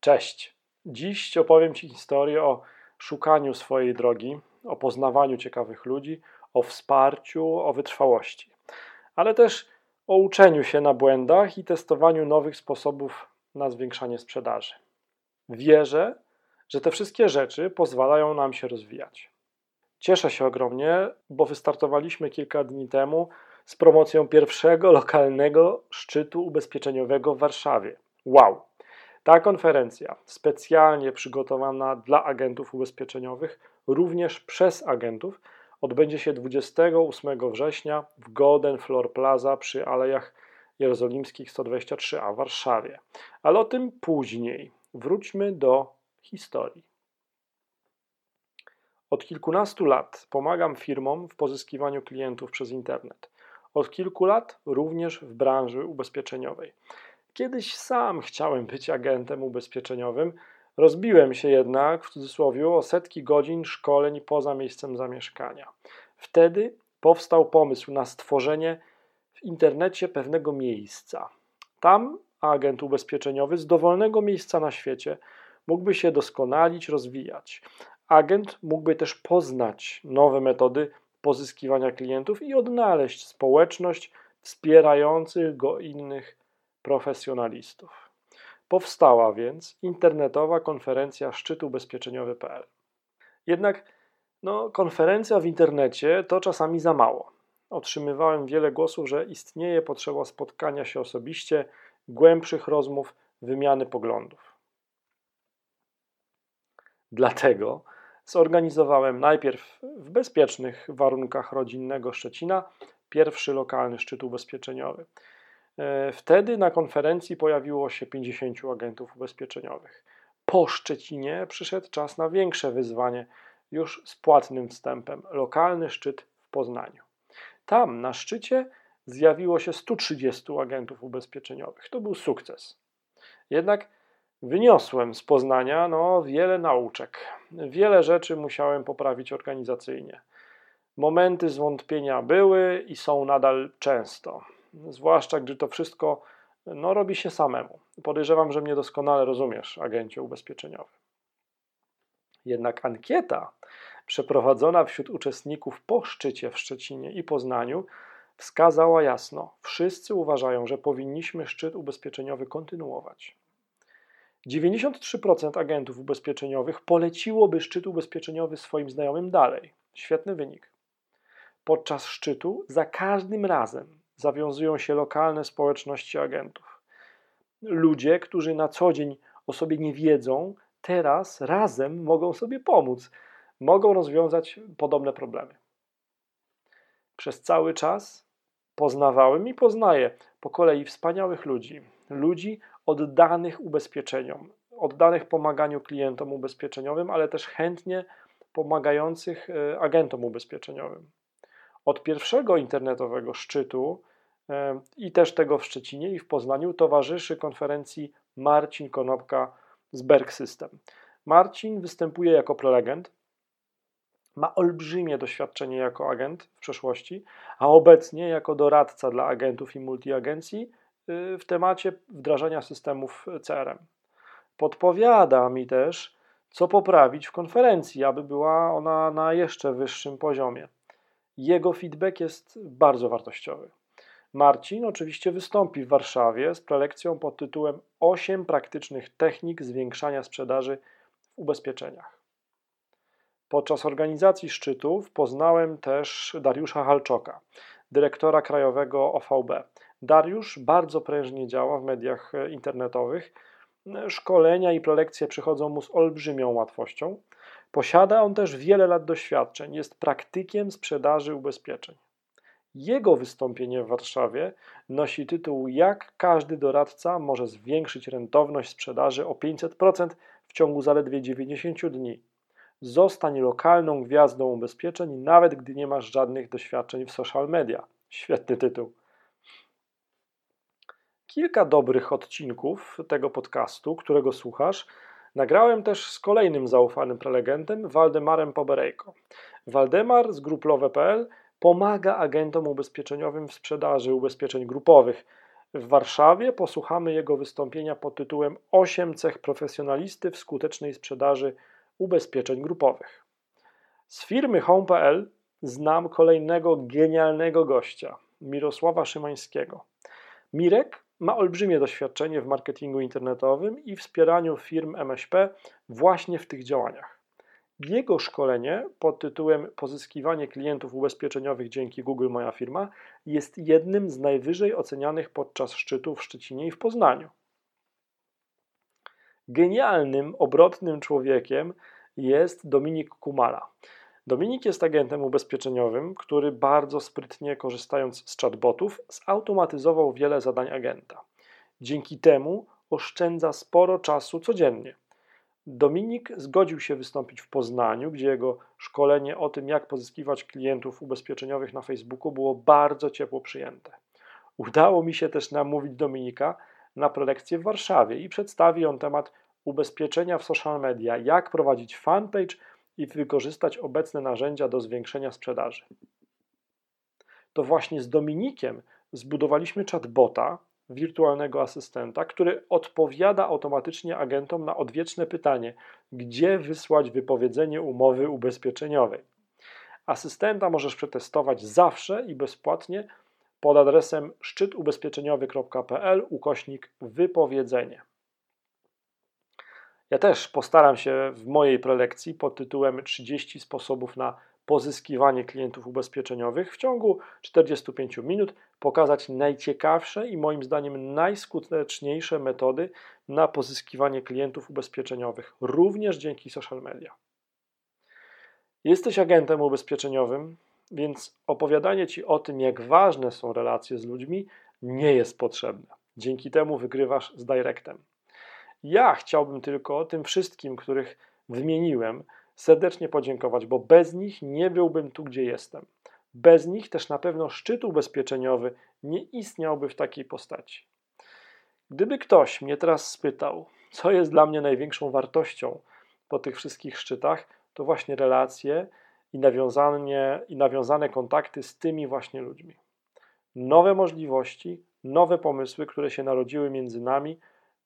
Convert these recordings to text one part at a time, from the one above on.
Cześć. Dziś opowiem Ci historię o szukaniu swojej drogi, o poznawaniu ciekawych ludzi, o wsparciu, o wytrwałości, ale też o uczeniu się na błędach i testowaniu nowych sposobów na zwiększanie sprzedaży. Wierzę, że te wszystkie rzeczy pozwalają nam się rozwijać. Cieszę się ogromnie, bo wystartowaliśmy kilka dni temu z promocją pierwszego lokalnego szczytu ubezpieczeniowego w Warszawie. Wow! Ta konferencja, specjalnie przygotowana dla agentów ubezpieczeniowych, również przez agentów, odbędzie się 28 września w Golden Floor Plaza przy Alejach Jerozolimskich 123a w Warszawie. Ale o tym później. Wróćmy do historii. Od kilkunastu lat pomagam firmom w pozyskiwaniu klientów przez internet. Od kilku lat również w branży ubezpieczeniowej. Kiedyś sam chciałem być agentem ubezpieczeniowym, rozbiłem się jednak w cudzysłowie o setki godzin szkoleń poza miejscem zamieszkania. Wtedy powstał pomysł na stworzenie w internecie pewnego miejsca. Tam agent ubezpieczeniowy z dowolnego miejsca na świecie mógłby się doskonalić, rozwijać. Agent mógłby też poznać nowe metody pozyskiwania klientów i odnaleźć społeczność wspierających go innych profesjonalistów. Powstała więc internetowa konferencja szczytu ubezpieczeniowy.pl. Jednak no, konferencja w internecie to czasami za mało. Otrzymywałem wiele głosów, że istnieje potrzeba spotkania się osobiście, głębszych rozmów, wymiany poglądów. Dlatego zorganizowałem najpierw w bezpiecznych warunkach rodzinnego Szczecina pierwszy lokalny szczyt ubezpieczeniowy. E, wtedy na konferencji pojawiło się 50 agentów ubezpieczeniowych. Po Szczecinie przyszedł czas na większe wyzwanie, już z płatnym wstępem lokalny szczyt w Poznaniu. Tam na szczycie zjawiło się 130 agentów ubezpieczeniowych. To był sukces. Jednak wyniosłem z Poznania no, wiele nauczek. Wiele rzeczy musiałem poprawić organizacyjnie. Momenty zwątpienia były i są nadal często zwłaszcza gdy to wszystko no, robi się samemu. Podejrzewam, że mnie doskonale rozumiesz, agencie ubezpieczeniowy. Jednak ankieta przeprowadzona wśród uczestników po szczycie w Szczecinie i Poznaniu wskazała jasno: wszyscy uważają, że powinniśmy szczyt ubezpieczeniowy kontynuować. 93% agentów ubezpieczeniowych poleciłoby szczyt ubezpieczeniowy swoim znajomym dalej. Świetny wynik. Podczas szczytu za każdym razem zawiązują się lokalne społeczności agentów. Ludzie, którzy na co dzień o sobie nie wiedzą, teraz razem mogą sobie pomóc, mogą rozwiązać podobne problemy. Przez cały czas poznawałem i poznaję po kolei wspaniałych ludzi, ludzi oddanych ubezpieczeniom, oddanych pomaganiu klientom ubezpieczeniowym, ale też chętnie pomagających e, agentom ubezpieczeniowym. Od pierwszego internetowego szczytu i też tego w Szczecinie i w Poznaniu towarzyszy konferencji Marcin Konopka z Berg System. Marcin występuje jako prelegent, ma olbrzymie doświadczenie jako agent w przeszłości, a obecnie jako doradca dla agentów i multiagencji y, w temacie wdrażania systemów CRM. Podpowiada mi też, co poprawić w konferencji, aby była ona na jeszcze wyższym poziomie. Jego feedback jest bardzo wartościowy. Marcin oczywiście wystąpi w Warszawie z prelekcją pod tytułem 8 praktycznych technik zwiększania sprzedaży w ubezpieczeniach. Podczas organizacji szczytów poznałem też Dariusza Halczoka, dyrektora krajowego OVB. Dariusz bardzo prężnie działa w mediach internetowych. Szkolenia i prelekcje przychodzą mu z olbrzymią łatwością. Posiada on też wiele lat doświadczeń, jest praktykiem sprzedaży ubezpieczeń. Jego wystąpienie w Warszawie nosi tytuł Jak każdy doradca może zwiększyć rentowność sprzedaży o 500% w ciągu zaledwie 90 dni. Zostań lokalną gwiazdą ubezpieczeń, nawet gdy nie masz żadnych doświadczeń w social media. Świetny tytuł. Kilka dobrych odcinków tego podcastu, którego słuchasz, nagrałem też z kolejnym zaufanym prelegentem, Waldemarem Poberejko. Waldemar z gruplowe.pl pomaga agentom ubezpieczeniowym w sprzedaży ubezpieczeń grupowych. W Warszawie posłuchamy jego wystąpienia pod tytułem 8 cech profesjonalisty w skutecznej sprzedaży ubezpieczeń grupowych. Z firmy Home.pl znam kolejnego genialnego gościa, Mirosława Szymańskiego. Mirek ma olbrzymie doświadczenie w marketingu internetowym i wspieraniu firm MŚP właśnie w tych działaniach. Jego szkolenie pod tytułem Pozyskiwanie klientów ubezpieczeniowych dzięki Google Moja Firma jest jednym z najwyżej ocenianych podczas szczytu w Szczecinie i w Poznaniu. Genialnym, obrotnym człowiekiem jest Dominik Kumala. Dominik jest agentem ubezpieczeniowym, który bardzo sprytnie korzystając z chatbotów zautomatyzował wiele zadań agenta. Dzięki temu oszczędza sporo czasu codziennie. Dominik zgodził się wystąpić w Poznaniu, gdzie jego szkolenie o tym, jak pozyskiwać klientów ubezpieczeniowych na Facebooku było bardzo ciepło przyjęte. Udało mi się też namówić Dominika na prelekcję w Warszawie i przedstawi on temat ubezpieczenia w social media, jak prowadzić fanpage i wykorzystać obecne narzędzia do zwiększenia sprzedaży. To właśnie z Dominikiem zbudowaliśmy chatbota, wirtualnego asystenta, który odpowiada automatycznie agentom na odwieczne pytanie, gdzie wysłać wypowiedzenie umowy ubezpieczeniowej. Asystenta możesz przetestować zawsze i bezpłatnie pod adresem szczytubezpieczeniowy.pl ukośnik wypowiedzenie. Ja też postaram się w mojej prelekcji pod tytułem 30 sposobów na pozyskiwanie klientów ubezpieczeniowych w ciągu 45 minut pokazać najciekawsze i moim zdaniem najskuteczniejsze metody na pozyskiwanie klientów ubezpieczeniowych, również dzięki social media. Jesteś agentem ubezpieczeniowym, więc opowiadanie Ci o tym, jak ważne są relacje z ludźmi, nie jest potrzebne. Dzięki temu wygrywasz z Directem. Ja chciałbym tylko tym wszystkim, których wymieniłem, serdecznie podziękować, bo bez nich nie byłbym tu, gdzie jestem. Bez nich też na pewno szczyt ubezpieczeniowy nie istniałby w takiej postaci. Gdyby ktoś mnie teraz spytał, co jest dla mnie największą wartością po tych wszystkich szczytach, to właśnie relacje i, nawiązanie, i nawiązane kontakty z tymi właśnie ludźmi. Nowe możliwości, nowe pomysły, które się narodziły między nami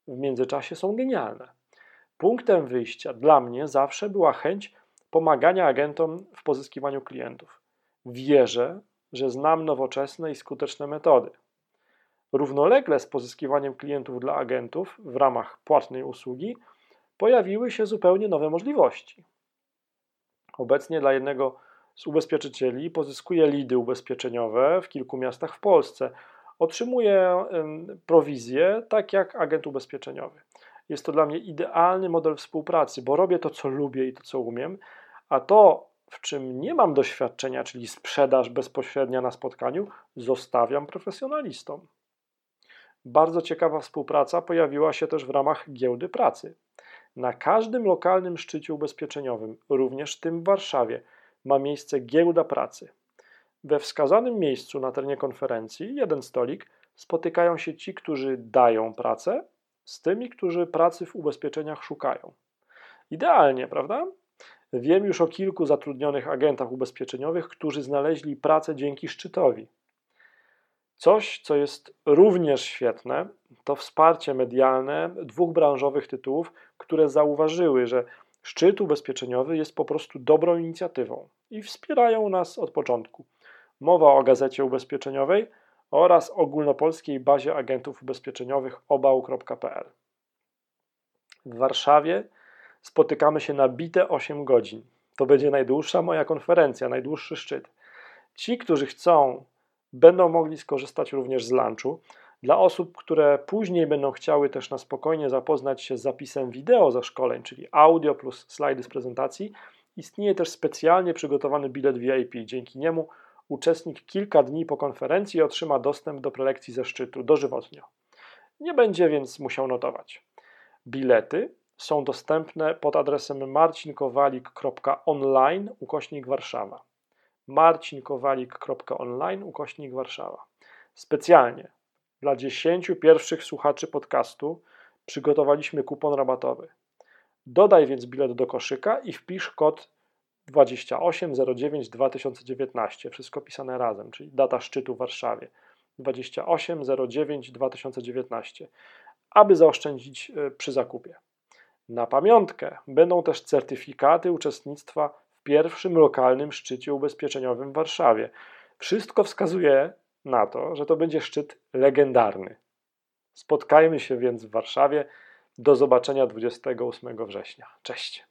w międzyczasie są genialne. Punktem wyjścia dla mnie zawsze była chęć pomagania agentom w pozyskiwaniu klientów. Wierzę, że znam nowoczesne i skuteczne metody. Równolegle z pozyskiwaniem klientów dla agentów w ramach płatnej usługi pojawiły się zupełnie nowe możliwości. Obecnie dla jednego z ubezpieczycieli pozyskuję lidy ubezpieczeniowe w kilku miastach w Polsce. Otrzymuję prowizję, tak jak agent ubezpieczeniowy. Jest to dla mnie idealny model współpracy, bo robię to, co lubię i to, co umiem, a to, w czym nie mam doświadczenia, czyli sprzedaż bezpośrednia na spotkaniu, zostawiam profesjonalistom. Bardzo ciekawa współpraca pojawiła się też w ramach giełdy pracy. Na każdym lokalnym szczycie ubezpieczeniowym, również tym w Warszawie, ma miejsce giełda pracy. We wskazanym miejscu na terenie konferencji, jeden stolik, spotykają się ci, którzy dają pracę, z tymi, którzy pracy w ubezpieczeniach szukają. Idealnie, prawda? Wiem już o kilku zatrudnionych agentach ubezpieczeniowych, którzy znaleźli pracę dzięki szczytowi. Coś, co jest również świetne, to wsparcie medialne dwóch branżowych tytułów, które zauważyły, że szczyt ubezpieczeniowy jest po prostu dobrą inicjatywą i wspierają nas od początku. Mowa o gazecie ubezpieczeniowej oraz ogólnopolskiej bazie agentów ubezpieczeniowych obał.pl. W Warszawie spotykamy się na bite 8 godzin. To będzie najdłuższa moja konferencja, najdłuższy szczyt. Ci, którzy chcą, będą mogli skorzystać również z lunchu. Dla osób, które później będą chciały też na spokojnie zapoznać się z zapisem wideo ze szkoleń, czyli audio plus slajdy z prezentacji, istnieje też specjalnie przygotowany bilet VIP. Dzięki niemu uczestnik kilka dni po konferencji otrzyma dostęp do prelekcji ze szczytu dożywotnio. Nie będzie więc musiał notować. Bilety są dostępne pod adresem marcinkowalik.online ukośnik Warszawa. marcinkowalik.online ukośnik Warszawa. Specjalnie dla 10 pierwszych słuchaczy podcastu przygotowaliśmy kupon rabatowy. Dodaj więc bilet do koszyka i wpisz kod 2809 2019. Wszystko pisane razem, czyli data szczytu w Warszawie. 28 09 2019, aby zaoszczędzić e, przy zakupie. Na pamiątkę będą też certyfikaty uczestnictwa w pierwszym lokalnym szczycie ubezpieczeniowym w Warszawie. Wszystko wskazuje na to, że to będzie szczyt legendarny. Spotkajmy się więc w Warszawie. Do zobaczenia 28 września. Cześć.